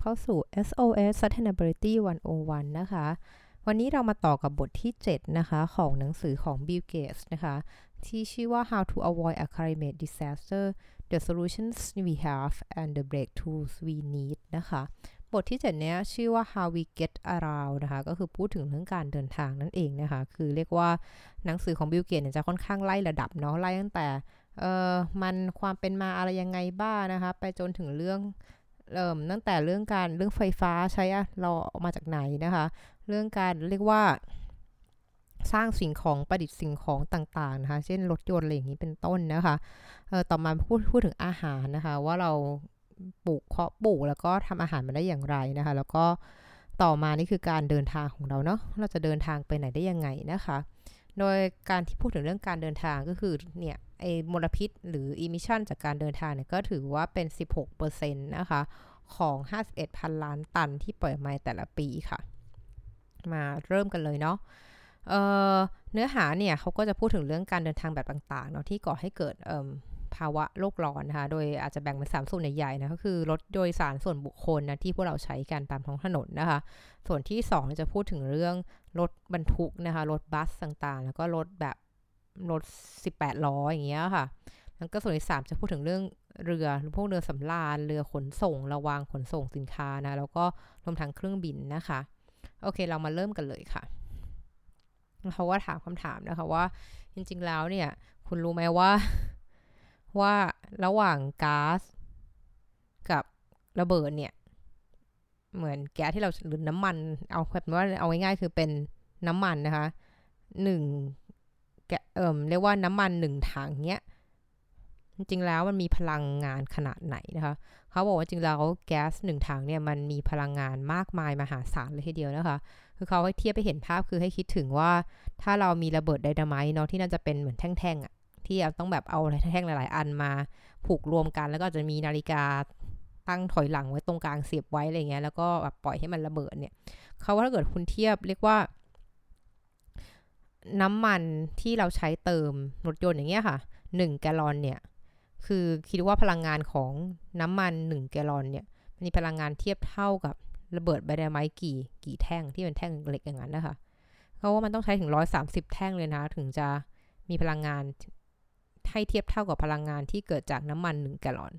เข้าสู่ SOS Sustainability 101 นะคะ วันนี้เรามาต่อกับบทที่ 7 นะคะ ของหนังสือของ Bill Gates นะคะ ที่ชื่อว่า How to Avoid a Climate Disaster The Solutions We Have and the Breakthroughs We Need นะคะ บทที่ 7 เนี้ยชื่อว่า How We Get Around นะคะ ก็คือพูดถึงเรื่องการเดินทางนั่นเองนะคะ คือเรียกว่าหนังสือของ Bill Gates เนี่ยจะค่อนข้างไล่ระดับเนาะ ไล่ตั้งแต่เออมันความเป็นมาอะไรยังไงบ้างนะคะ ไปจนถึงเรื่อง เริ่มตั้งแต่เรื่องการเรื่องไฟฟ้าใช้อะเราออกมาจากไหนนะคะ เรื่องการเรียกว่าสร้างสิ่งของประดิษฐ์สิ่งของต่างๆนะคะ เช่นรถยนต์อะไรอย่างนี้เป็นต้นนะคะเออต่อมาพูดพูดถึงอาหารนะคะ ว่าเราปลูกเพาะปลูกแล้วก็ทำอาหารมาได้อย่างไรนะคะ แล้วก็ต่อมานี่คือการเดินทางของเราเนาะเราจะเดินทางไปไหนได้ยังไงนะคะ โดยการที่พูดถึงเรื่องการเดินทางก็คือเนี่ย ไอ้มลพิษหรือ emission จากการเดินทางเนี่ยก็ถือว่าเป็น 16%นะคะของ 51พันล้านตันที่ปล่อยออกมาแต่ละปีค่ะ มาเริ่มกันเลยเนาะเเนื้อหาเนี่ยเขาก็จะพูดถึงเรื่องการเดินทางแบบต่างๆเนาะที่ก่อให้เกิดภาวะโลกร้อนนะคะ โดยอาจจะแบ่งเป็น3ส่วนใหญ่ๆนะ ก็คือรถโดยสารส่วนบุคคลนะที่พวกเราใช้กันตามท้องถนนนะคะ ส่วนที่2จะพูดถึงเรื่องรถบรรทุกนะคะ รถบัสต่างๆ แล้วก็รถแบบ รถ 18 ล้ออย่างเงี้ยค่ะ แล้วก็ส่วนที่ 3 จะพูดถึงเรื่องเรือพวกเรือสำราญเรือขนส่ง ระวางขนส่งสินค้านะ แล้วก็รวมทั้งเครื่องบินนะคะ โอเค เรามาเริ่มกันเลยค่ะเขาว่าถามคำถามนะคะว่า จริง ๆ แล้วเนี่ย คุณรู้ไหมว่าว่าระหว่างก๊าซกับระเบิดเนี่ย เหมือนแก๊สที่เราหรือน้ำมัน เอาแบบว่าเอาง่ายๆคือเป็นน้ำมันนะคะหนึ่ง เอ่อเรียกว่าน้ำมันหนึ่งถังเนี้ยจริงแล้วมันมีพลังงานขนาดไหนนะคะ เขาบอกว่าจริงแล้วแก๊สหนึ่งถังเนี่ยมันมีพลังงานมากมายมหาศาลเลยทีเดียวนะคะ คือเขาให้เทียบไปเห็นภาพคือให้คิดถึงว่าถ้าเรามีระเบิดไดนามต์เนาะที่น่าจะเป็นเหมือนแท่งๆอะ่ะที่เราต้องแบบเอาแท่งหลาย ๆ อันมาผูกรวมกัน แล้วก็จะมีนาฬิกาตั้งถอยหลังไว้ตรงกลางเสียบไว้อะไรเงี้ยแล้วก็แบบปล่อยให้มันระเบิดเนี่ยเขาว่าถ้าเกิดคุณเทียบเรียกว่า น้ำมันที่เราใช้เติมรถยนต์อย่างเงี้ยค่ะ 1 แกลลอนเนี่ย คือคิดว่าพลังงานของน้ำมัน 1 แกลลอนเนี่ยมีพลังงานเทียบเท่ากับระเบิดใบไดไม้กี่กี่แท่งที่เป็นแท่งเหล็กอย่างนั้นนะคะเขาว่ามันต้องใช้ถึง 130 แท่งเลยนะถึงจะมีพลังงานให้เทียบเท่ากับพลังงานที่เกิดจากน้ำมัน 1 แกลลอน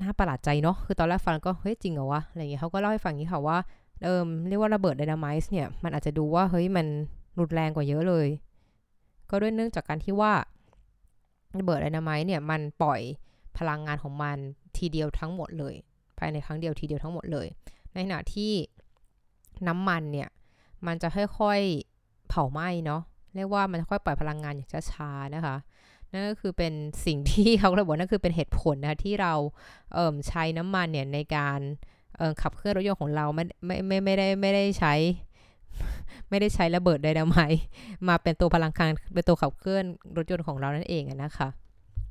น่าประหลาดใจเนาะคือตอนแรกฟังก็เฮ้ยจริงเหรอวะอะไรอย่างเงี้ยเขาก็เล่าให้ฟังนี้ค่ะว่า เอิมเรียกว่าระเบิดไดนาไมซ์เนี่ย มันอาจจะดูว่าเฮ้ยมันรุนแรงกว่าเยอะเลย ก็ด้วยเนื่องจากการที่ว่าระเบิดไดนาไมซ์เนี่ยมันปล่อยพลังงานของมันทีเดียวทั้งหมดเลย ภายในครั้งเดียวทีเดียวทั้งหมดเลย ในขณะที่น้ำมันเนี่ย มันจะค่อยๆเผาไหม้เนาะเรียกว่ามันค่อยปล่อยพลังงานอย่างช้าๆนะคะนั่นก็คือเป็นสิ่งที่เขาระบุนั่นคือเป็นเหตุผลนะที่เราเใช้น้ำมันเนี่ยในการ ขับเคลื่อนรถยนต์ของเราไม่ไม่ไม่ไม่ได้ไม่ได้ใช้ ไม่ได้ใช้ระเบิดไดนาไมมาเป็นตัวพลังงานเป็นตัวขับเคลื่อนรถยนต์ของเรานั่นเองนะคะ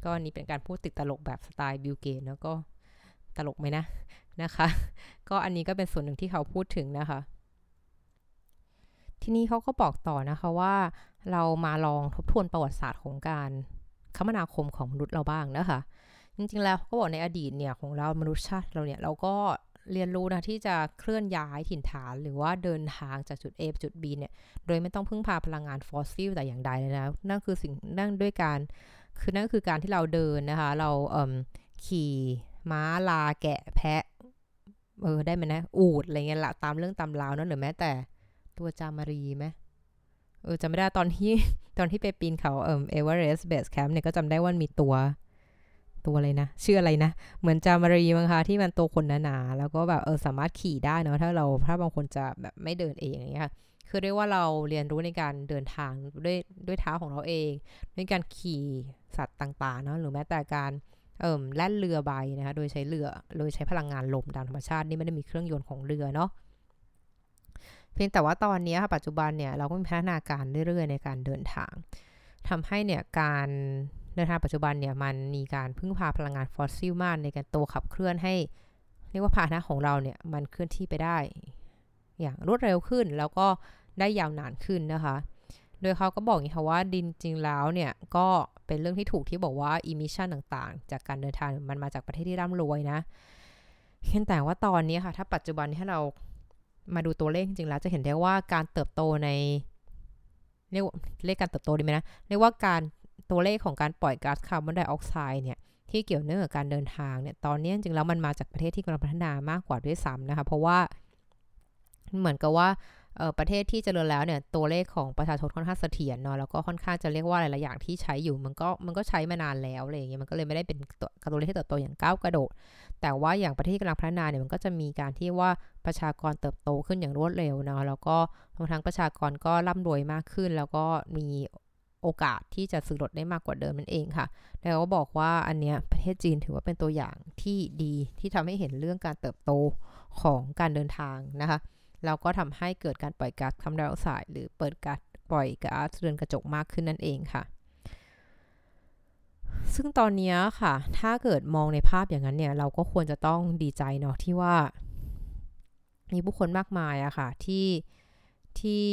ก็นี้เป็นการพูดติดตลกแบบสไตล์บิลเกตส์แล้วก็ตลกไหมนะนะคะ ก็อันนี้ก็เป็นส่วนหนึ่งที่เขาพูดถึงนะคะ ทีนี้เขาก็บอกต่อนะคะว่าเรามาลองทบทวนประวัติศาสตร์ของการคมนาคมของมนุษย์เราบ้างนะคะ จริงๆแล้วเขาก็บอกในอดีตเนี่ยของเรามนุษยชาติเราเนี่ยเราก็ เรียนรู้นะที่จะเคลื่อนย้ายถิ่นฐาน หรือว่าเดินทางจากจุด A ไปจุด B เนี่ย โดยไม่ต้องพึ่งพาพลังงานฟอสซิลแต่อย่างใดเลยนะ นั่นคือสิ่งนั่นด้วยการ คือนั่นคือการที่เราเดินนะคะ เราขี่ม้าลาแกะแพะ เออได้ไหมนะ อูฐอะไรเงี้ยละตามเรื่องตามราวนั่นหรือแม้แต่ตัวจามารีไหมเออจำไม่ได้ตอนที่ตอนที่ไปปีนเขาเอ่อ Everest Base Camp เนี่ยก็จำได้ว่ามีตัว ตัวอะไรนะชื่ออะไรนะ เหมือนจามารีมั้งคะที่มันตัวขนหนาๆแล้วก็แบบเออสามารถขี่ได้เนาะถ้าเราถ้าบางคนจะแบบไม่เดินเองอย่างเงี้ยคือเรียกว่าเราเรียนรู้ในการเดินทางด้วยด้วยเท้าของเราเองด้วยการขี่สัตว์ต่างๆเนาะหรือแม้แต่การเอ่อแล่นเรือใบนะคะโดยใช้เรือโดยใช้พลังงานลมตามธรรมชาตินี่ไม่ได้มีเครื่องยนต์ของเรือเนาะเพียงแต่ว่าตอนนี้ค่ะปัจจุบันเนี่ยเราก็มีพัฒนาการเรื่อยๆ ในการเดินทางทำให้เนี่ยการ ในทางปัจจุบันเนี่ยมันมีการพึ่งพาพลังงานฟอสซิลมากในการตัวขับเคลื่อนให้ เรียกว่าพาหนะของเราเนี่ยมันเคลื่อนที่ไปได้ อย่างรวดเร็วขึ้นแล้วก็ได้ยาวนานขึ้นนะคะ โดยเขาก็บอกอย่างนี้ค่ะว่าดินจริงแล้วเนี่ยก็เป็นเรื่องที่ถูกที่บอกว่า emission ต่างๆ จากการเดินทางมันมาจากประเทศที่ร่ำรวยนะเพียงแต่ว่าตอนนี้ค่ะ ถ้าปัจจุบันที่เรามาดูตัวเลขจริงๆแล้วจะเห็นได้ว่าการเติบโตในเรียกเลขการเติบโตดีไหมนะเรียกว่าการ ตัวเลขของการปล่อยก๊าซคาร์บอนไดออกไซด์เนี่ยที่เกี่ยวเนื่องกับการเดินทางเนี่ยตอนนี้จริงแล้วมันมาจากประเทศที่กำลังพัฒนามากกว่าด้วยซ้ำนะคะเพราะว่าเหมือนกับว่าประเทศที่เจริญแล้วเนี่ยตัวเลขของประชาชนค่อนข้างเสถียรเนาะแล้วก็ค่อนข้างจะเรียกว่าหลายๆอย่างที่ใช้อยู่มันก็มันก็ใช้มานานแล้วอะไรอย่างเงี้ยมันก็เลยไม่ได้เป็นตัวตัวเลขที่เติบโตอย่างก้าวกระโดด แต่ว่าอย่างประเทศที่กำลังพัฒนาเนี่ยมันก็จะมีการที่ว่าประชากรเติบโตขึ้นอย่างรวดเร็วเนาะแล้วก็ทั้งประชากรก็ร่ำรวยมากขึ้น แล้วก็มี โอกาสที่จะซื้อรถได้มากกว่าเดิมนั่นเองค่ะ แล้วก็บอกว่าอันเนี้ยประเทศจีนถือว่าเป็นตัวอย่างที่ดีที่ทำให้เห็นเรื่องการเติบโตของการเดินทางนะคะแล้วก็ทำให้เกิดการปล่อยก๊าซคาร์บอนไดออกไซด์หรือเปิดก๊าซปล่อยก๊าซเรือนกระจกมากขึ้นนั่นเองค่ะซึ่งตอนนี้ค่ะ ถ้าเกิดมองในภาพอย่างนั้นเนี่ย เราก็ควรจะต้องดีใจเนาะที่ว่า มีผู้คนมากมายอะค่ะ ที่ที่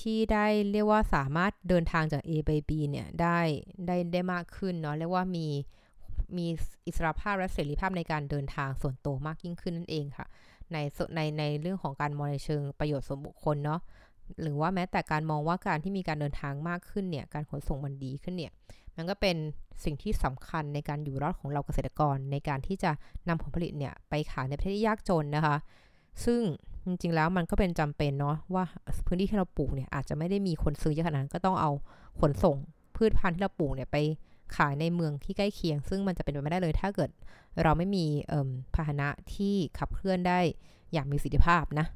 ที่ได้เรียกว่าสามารถเดินทางจาก A ไป B เนี่ยได้ได้ได้มากขึ้นเนาะเรียกว่ามีมีอิสรภาพและเสรีภาพในการเดินทางส่วนตัวมากยิ่งขึ้นนั่นเองค่ะ ในในในเรื่องของการมองในเชิงประโยชน์ส่วนบุคคลเนาะหรือว่าแม้แต่การมองว่าการที่มีการเดินทางมากขึ้นเนี่ยการขนส่งมันดีขึ้นเนี่ยมันก็เป็นสิ่งที่สำคัญในการอยู่รอดของเราเกษตรกร ในการที่จะนำผลผลิตเนี่ยไปขายในประเทศที่ยากจนนะคะ ซึ่ง จริงๆแล้วมันก็เป็นจำเป็นเนาะว่าพื้นที่ที่เราปลูกเนี่ยอาจจะไม่ได้มีคนซื้อเยอะขนาดนั้นก็ต้องเอาขนส่งพืชพันธุ์ที่เราปลูกเนี่ยไปขายในเมืองที่ใกล้เคียง ซึ่งมันจะเป็นไปไม่ได้เลย ถ้าเกิดเราไม่มีพาหนะที่ขับเคลื่อนได้อย่างมีประสิทธิภาพนะ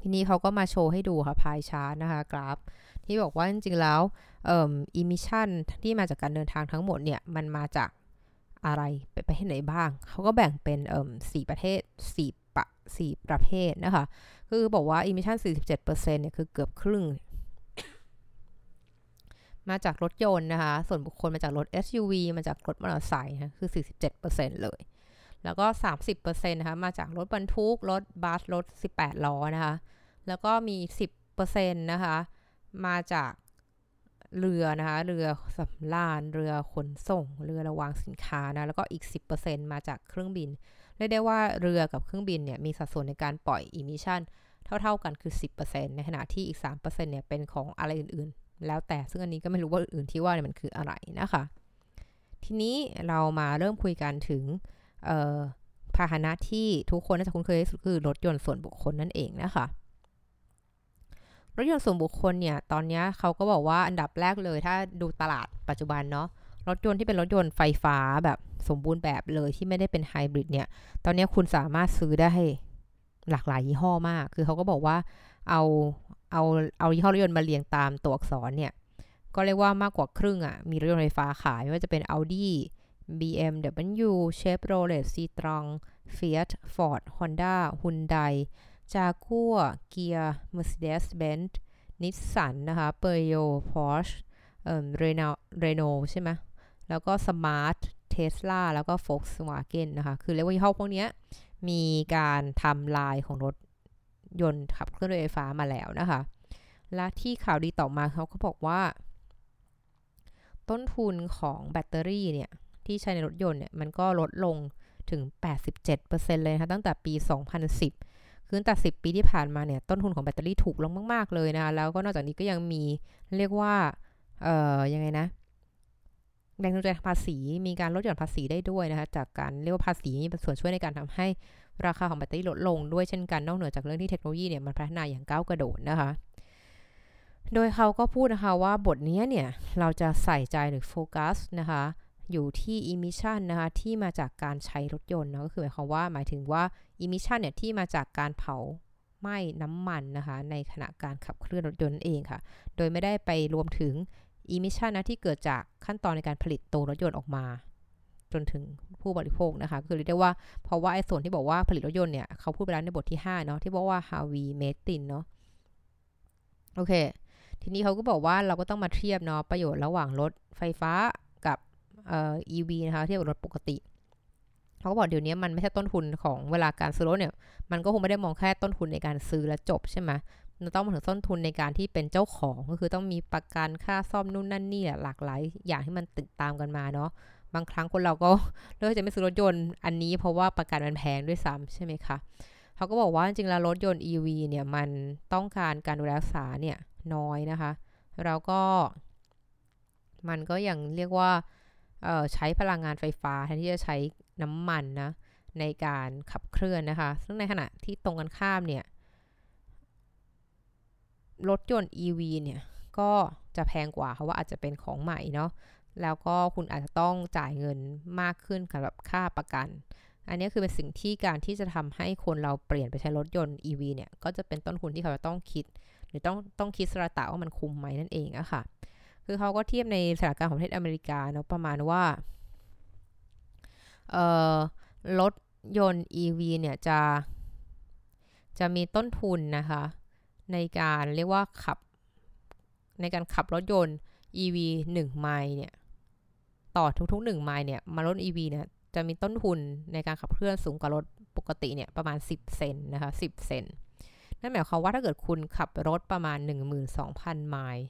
ทีนี้เขาก็มาโชว์ให้ดูค่ะ pie chart นะคะกราฟ ที่บอกว่าจริงๆแล้วเอ่อ emission ที่มาจากการเดินทางทั้งหมดเนี่ยมันมาจาก อะไรไปไปที่ไหนบ้าง เขาก็แบ่งเป็นเอ่อสี่ประเทศสี่ปะสี่ประเภทนะคะ คือบอกว่าอิมิชัน47%เนี่ยคือเกือบครึ่ง มาจากรถยนต์นะคะ ส่วนบุคคลมาจากรถ SUV มาจากรถมอเตอร์ไซค์นะคือ 47%เลย แล้วก็ 30%นะคะ มาจากรถบรรทุก รถบัส รถ 18 ล้อนะคะ แล้วก็มี 10%นะคะ มาจาก เรือนะคะเรือสำราญเรือขนส่ง เรือระวางสินค้านะแล้วก็อีก 10%มาจากเครื่องบินเรียกได้ว่าเรือกับเครื่องบินเนี่ยมีสัดส่วนในการปล่อย emission เท่าๆกันคือ 10%ในขณะที่อีก 3%เนี่ยเป็นของอะไรอื่นๆ แล้วแต่ซึ่งอันนี้ก็ไม่รู้ว่าอื่นๆที่ว่าเนี่ยมันคืออะไรนะคะ ทีนี้เรามาเริ่มคุยกันถึงพาหนะที่ทุกคนน่าจะคุ้นเคยที่สุดคือรถยนต์ส่วนบุคคลนั่นเองนะคะ รถยนต์ส่วนบุคคลเนี่ย ตอนนี้เขาก็บอกว่าอันดับแรกเลยถ้าดูตลาดปัจจุบันเนาะรถยนต์ที่เป็นรถยนต์ไฟฟ้าแบบสมบูรณ์แบบเลยที่ไม่ได้เป็นไฮบริดเนี่ย ตอนนี้คุณสามารถซื้อได้หลากหลายยี่ห้อมาก คือเขาก็บอกว่าเอาเอาเอายี่ห้อรถยนต์มาเรียงตามตัวอักษรเนี่ย ก็เรียกว่ามากกว่าครึ่งอะ่ะ มีรถยนต์ไฟฟ้าขาย ไม่ว่าจะเป็น Audi BMW Chevrolet Citroen Fiat Ford Honda Hyundai Jaguar Kia Mercedes-Benz Nissan นะคะ Peugeot Porsche เอ่อ Renault Renault ใช่ไหมแล้วก็ Smart Tesla แล้วก็ Volkswagen นะคะ คือเรียกว่ายี่ห้อพวกนี้มีการทำลายของรถยนต์ขับเคลื่อนด้วยไฟฟ้ามาแล้วนะคะ และที่ข่าวดีต่อมาเขาก็บอกว่า ต้นทุนของแบตเตอรี่เนี่ย ที่ใช้ในรถยนต์เนี่ย มันก็ลดลงถึง 87%เลยนะคะตั้งแต่ปี 2010 คือตั้งแต่10 ปีที่ผ่านมาเนี่ยต้นทุนของแบตเตอรี่ถูกลงมาก ๆ เลยนะคะแล้วก็นอกจากนี้ก็ยังมีเรียกว่า เอ่อ ยังไงนะ แรงจูงใจภาษี มีการลดหย่อนภาษีได้ด้วยนะคะ จากการเรียกว่าภาษีมีส่วนช่วยในการทำให้ราคาของแบตเตอรี่ลดลงด้วยเช่นกันนอกเหนือจากเรื่องที่เทคโนโลยีเนี่ยมันพัฒนาอย่างก้าวกระโดดนะคะ โดยเขาก็พูดนะคะว่าบทนี้เนี่ยเราจะใส่ใจหรือโฟกัสนะคะ อยู่ที่ emission นะคะที่มาจากการใช้รถยนต์นะก็คือหมายความว่าหมายถึงว่า emission เนี่ยที่มาจากการเผาไหม้น้ำมันนะคะในขณะการขับเคลื่อนรถยนต์เองค่ะ โดยไม่ได้ไปรวมถึง emission นะที่เกิดจากขั้นตอนในการผลิตตัวรถยนต์ออกมา จนถึงผู้บริโภคนะคะคือเรียกได้ว่าเพราะว่าไอ้ส่วนที่บอกว่าผลิตรถยนต์เนี่ยเขาพูดไปแล้วในบทที่ 5 เนาะที่บอกว่า how we made in เนาะโอเค ทีนี้เขาก็บอกว่าเราก็ต้องมาเทียบเนาะประโยชน์ระหว่างรถไฟฟ้า เอ่อ EV นะคะเทียบกับรถปกติเขาก็บอกเดี๋ยวนี้มันไม่ใช่ต้นทุนของเวลาการซื้อรถเนี่ย มันก็คงไม่ได้มองแค่ต้นทุนในการซื้อและจบใช่ไหมต้องมาถึงต้นทุนในการที่เป็นเจ้าของก็คือต้องมีประกันค่าซ่อมนู่นนั่นนี่หลากหลายอย่างที่มันติดตามกันมาเนาะบางครั้งคนเราก็เลือกจะไม่ซื้อรถยนต์อันนี้เพราะว่าประกันมันแพงด้วยซ้ำใช่ไหมคะเขาก็บอกว่าจริงๆแล้วรถยนต์ EV เนี่ยมันต้องการการดูแลรักษาเนี่ยน้อยนะคะแล้วก็มันก็ยังเรียกว่า ใช้พลังงานไฟฟ้าแทนที่จะใช้น้ำมันนะในการขับเคลื่อนนะคะ ซึ่งในขณะที่ตรงกันข้ามเนี่ย รถยนต์ EV เนี่ย ก็จะแพงกว่าเพราะว่าอาจจะเป็นของใหม่เนาะ แล้วก็คุณอาจจะต้องจ่ายเงินมากขึ้นกับแบบค่าประกัน อันนี้คือเป็นสิ่งที่การที่จะทำให้คนเราเปลี่ยนไปใช้รถยนต์ EV เนี่ย ก็จะเป็นต้นทุนที่เขาจะต้องคิด หรือต้องต้องคิดสระตะว่ามันคุ้มไหมนั่นเองอะค่ะ คือเขาก็เทียบในสถานการณ์ของประเทศอเมริกาเนาะประมาณว่าเอ่อรถยนต์ EV เนี่ยจะจะมีต้นทุนนะคะ ในการเรียกว่าขับ ในการขับรถยนต์ EV 1 ไมล์เนี่ย ต่อทุกๆ1ไมล์เนี่ยมารถ EV เนี่ยจะมีต้นทุนในการขับเคลื่อนสูงกว่ารถปกติเนี่ยประมาณ 10 เซนนะคะ10 เซนนั่นหมายความว่าถ้าเกิดคุณขับรถประมาณ 12,000 ไมล์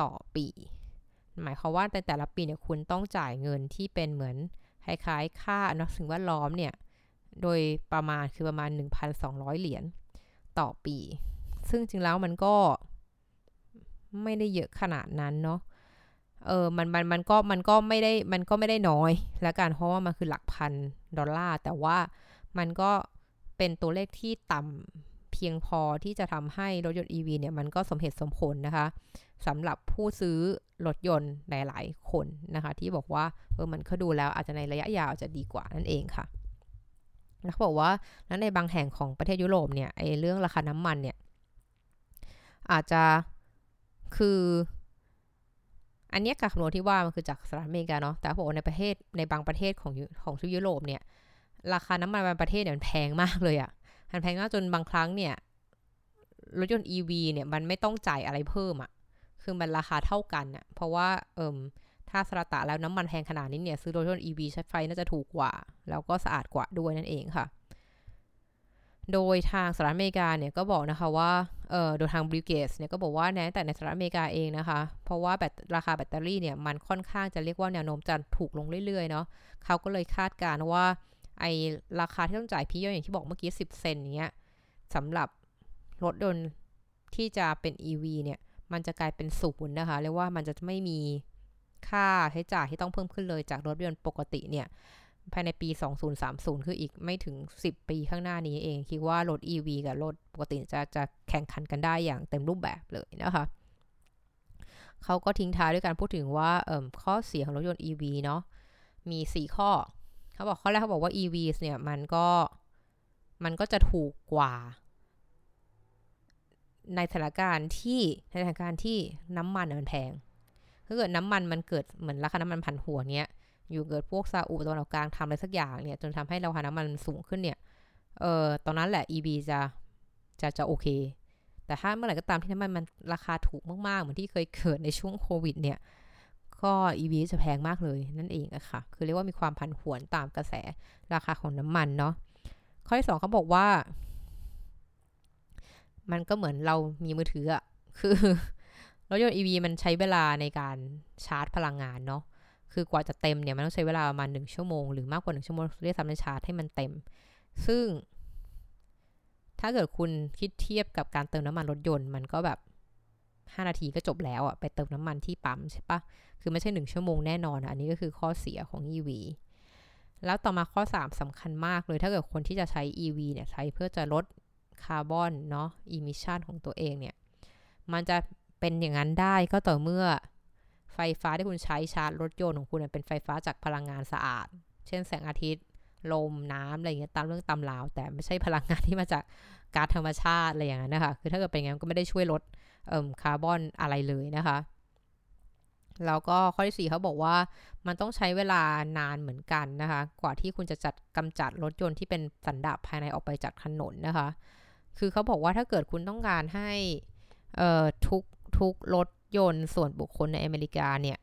ต่อปี หมายความว่าในแต่ละปีเนี่ยคุณต้องจ่ายเงินที่เป็นเหมือนคล้ายๆ ค่าอนุสิ่งแวดล้อมเนี่ย โดยประมาณคือประมาณ 1,200 เหรียญต่อปี ซึ่งจริงแล้วมันก็ไม่ได้เยอะขนาดนั้นเนาะ เออ มัน มัน มันก็ มันก็ไม่ได้ มันก็ไม่ได้น้อยแล้วกัน เพราะว่ามันคือหลักพันดอลลาร์ แต่ว่ามันก็เป็นตัวเลขที่ต่ำเพียงพอที่จะทำให้รถยนต์ EV เนี่ย มันก็สมเหตุสมผลนะคะ สำหรับผู้ซื้อรถยนต์หลาย ๆ คนนะคะ ที่บอกว่าเออมันก็ดูแล้วอาจจะในระยะยาวจะดีกว่านั่นเองค่ะแล้วเขาบอกว่านั้นในบางแห่งของประเทศยุโรปเนี่ยไอ้เรื่องราคาน้ำมันเนี่ยอาจจะคือ อันนี้การคำนวณที่ว่ามันคือจากสหรัฐอเมริกาเนาะแต่บอกในประเทศในบางประเทศของของทยุโรปเนี่ย ราคาน้ำมันบางประเทศเนี่ยมันแพงมากเลยอะ่ะมันแพงมากจนบางครั้งเนี่ยรถยนต์ EV เนี่ยมันไม่ต้องจ่ายอะไรเพิ่มอะ่ะ คือมันราคาเท่ากันอะ่ะเพราะว่าเอิมถ้าสระตะแล้วน้ำมันแพงขนาดนี้เนี่ย ซื้อรถยนต์ EV ใช้ไฟน่าจะถูกกว่า แล้วก็สะอาดกว่าด้วยนั่นเองค่ะ โดยทางสหรัฐอเมริกาเนี่ยก็บอกนะคะว่าเออโดยทางบริเกสเนี่ยก็บอกว่าแม้แต่ในสหรัฐอเมริกาเองนะคะ เพราะว่าแบตราคาแบตเตอรี่เนี่ยมันค่อนข้างจะเรียกว่าแนวโน้มจะถูกลงเรื่อยๆเนาะเขาก็เลยคาดการณ์ว่าไอราคาที่ต้องจ่ายพี่ย่อยอย่างที่บอกเมื่อกี้ 10 เซนเนี้ยสำหรับรถยนต์ที่จะเป็น EV เนี่ย มันจะกลายเป็นศูนย์นะคะ เรียกว่ามันจะไม่มีค่าใช้จ่ายที่ต้องเพิ่มขึ้นเลยจากรถยนต์ปกติเนี่ย ภายในปี 2030 คืออีกไม่ถึง 10 ปีข้างหน้านี้เอง คิดว่ารถ EV กับรถปกติจะจะแข่งขันกันได้อย่างเต็มรูปแบบเลยนะคะเขาก็ทิ้งท้ายด้วยการพูดถึงว่าข้อเสียของรถยนต์ EV เนาะมี 4 ข้อ เขาบอกข้อแรกเขาบอกว่า EV เนี่ยมันก็มันก็จะถูกกว่า ในสถานการณ์ที่ในสถานการณ์ที่น้ำมันมันแพงถ้าเกิดน้ำมันมันเกิดเหมือนราคาน้ำมันผันหัวเนี้ยอยู่เกิดพวกซาอุตะวันออกกลางทำอะไรสักอย่างเนี่ยจนทำให้ราคาน้ำมันสูงขึ้นเนี่ยเออตอนนั้นแหละ EV จะจะจะโอเค แต่ถ้าเมื่อไหร่ก็ตามที่น้ำมันมันราคาถูกมาก ๆ เหมือนที่เคยเกิดในช่วงโควิดเนี่ยก็ EV จะแพงมากเลยนั่นเองอะค่ะ คือเรียกว่ามีความผันผวนตามกระแสราคาของน้ำมันเนาะ ข้อที่สองเขาบอกว่า มันก็เหมือนเรามีมือถืออะคือรถยนต์ EV มันใช้เวลาในการชาร์จพลังงานเนาะคือกว่าจะเต็มเนี่ยมันต้องใช้เวลาประมาณหนึ่งชั่วโมงหรือมากกว่าหนึ่งชั่วโมงเรียกซ้ำในชาร์จให้มันเต็ม ซึ่ง ถ้าเกิดคุณคิดเทียบกับการเติมน้ำมันรถยนต์มันก็แบบ5นาทีก็จบแล้วอะไปเติมน้ำมันที่ปั๊มใช่ปะคือไม่ใช่ 1 ชั่วโมงแน่นอน อันนี้ก็คือข้อเสียของ EV แล้วต่อมาข้อ 3สำคัญมากเลย ถ้าเกิดคนที่จะใช้ EV เนี่ยใช้เพื่อจะลด คาร์บอนเนาะ emission ของตัวเองเนี่ย มันจะเป็นอย่างนั้นได้ก็ต่อเมื่อไฟฟ้าที่คุณใช้ชาร์จรถยนต์ของคุณเป็นไฟฟ้าจากพลังงานสะอาด เช่นแสงอาทิตย์ ลม น้ำอะไรเงี้ยตามเรื่องตามราว แต่ไม่ใช่พลังงานที่มาจากก๊าซธรรมชาติอะไรอย่างนั้นนะคะ คือถ้าเกิดเป็นอย่างนั้นก็ไม่ได้ช่วยลดคาร์บอนอะไรเลยนะคะ แล้วก็ข้อที่ 4เขาบอกว่ามันต้องใช้เวลานานเหมือนกันนะคะ กว่าที่คุณจะจัดกำจัดรถยนต์ที่เป็นสันดาปภายในออกไปจากถนนนะคะ คือเขาบอกว่าถ้าเกิดคุณต้องการให้ทุกทุกรถยนต์ส่วนบุคคลในอเมริกาเนี่ย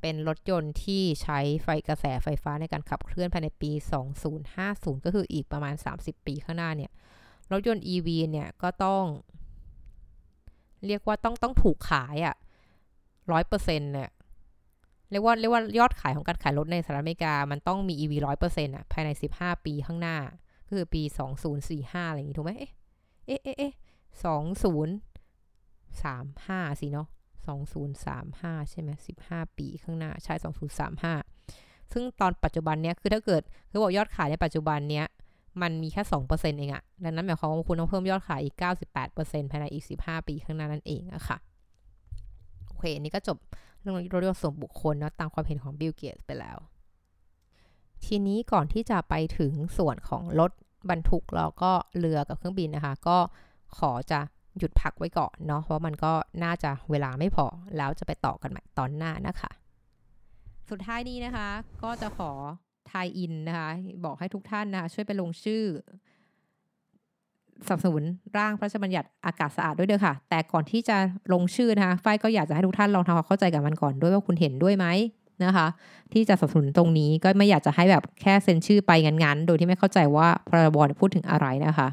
เป็นรถยนต์ที่ใช้ไฟกระแสไฟฟ้าในการขับเคลื่อนภายในปี 2050 ก็คืออีกประมาณ 30 ปีข้างหน้าเนี่ย รถยนต์ EV เนี่ยก็ต้อง เรียกว่าต้องต้องถูกขายอะร้อยเปอร์เซ็นต์เนี่ยเรียกว่าเรียกว่ายอดขายของการขายรถในสหรัฐอเมริกา มันต้องมี EV ร้อยเปอร์เซ็นต์อะภายในสิบห้าปีข้างหน้า คือปีสองศูนสี่ห้าอะไรอย่างงี้ถูกไหมเอ๊ะ เอ๊ะเอ๊ะเอ๊ะสองศูนย์สามห้าสิเนาะสองศูนย์สามห้าใช่ไหมสิบห้าปีข้างหน้าใช่สองศูนย์สามห้าซึ่งตอนปัจจุบันเนี้ยคือถ้าเกิดคือบอกยอดขายในปัจจุบันเนี้ยมันมีแค่สองเปอร์เซ็นต์เองอะดังนั้นหมายความว่าคุณต้องเพิ่มยอดขายอีกเก้าสิบแปดเปอร์เซ็นต์ภายในอีกสิบห้าปีข้างหน้านั่นเองอะค่ะ โอเค อันนี้ก็จบเรื่องรถยนต์ส่วนบุคคลเนาะตามความเห็นของบิลเกตไปแล้ว ทีนี้ก่อนที่จะไปถึงส่วนของรถ บรรทุกแล้วก็เรือกับเครื่องบินนะคะ ก็ขอจะหยุดพักไว้ก่อนเนาะเพราะมันก็น่าจะเวลาไม่พอ แล้วจะไปต่อกันใหม่ตอนหน้านะคะ สุดท้ายนี้นะคะ ก็จะขอทายอินนะคะ บอกให้ทุกท่านนะคะช่วยไปลงชื่อสนับสนุนร่างพระราชบัญญัติอากาศสะอาดด้วยเด้อค่ะ แต่ก่อนที่จะลงชื่อนะคะ ฝ้ายก็อยากจะให้ทุกท่านลองทำความเข้าใจกับมันก่อนด้วยว่าคุณเห็นด้วยไหม นะคะ ที่จะสนับสนุนตรงนี้ก็ไม่อยากจะให้แบบแค่เซ็นชื่อไปงั้นๆ โดยที่ไม่เข้าใจว่าพรบพูดถึงอะไรนะคะ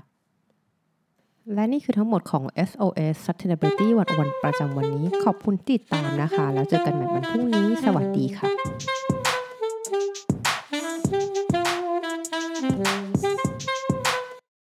และนี่คือทั้งหมดของ SOS Sustainability วันวันประจำวันนี้ ขอบคุณติดตามนะคะ แล้วเจอกันใหม่วันพรุ่งนี้ สวัสดีค่ะ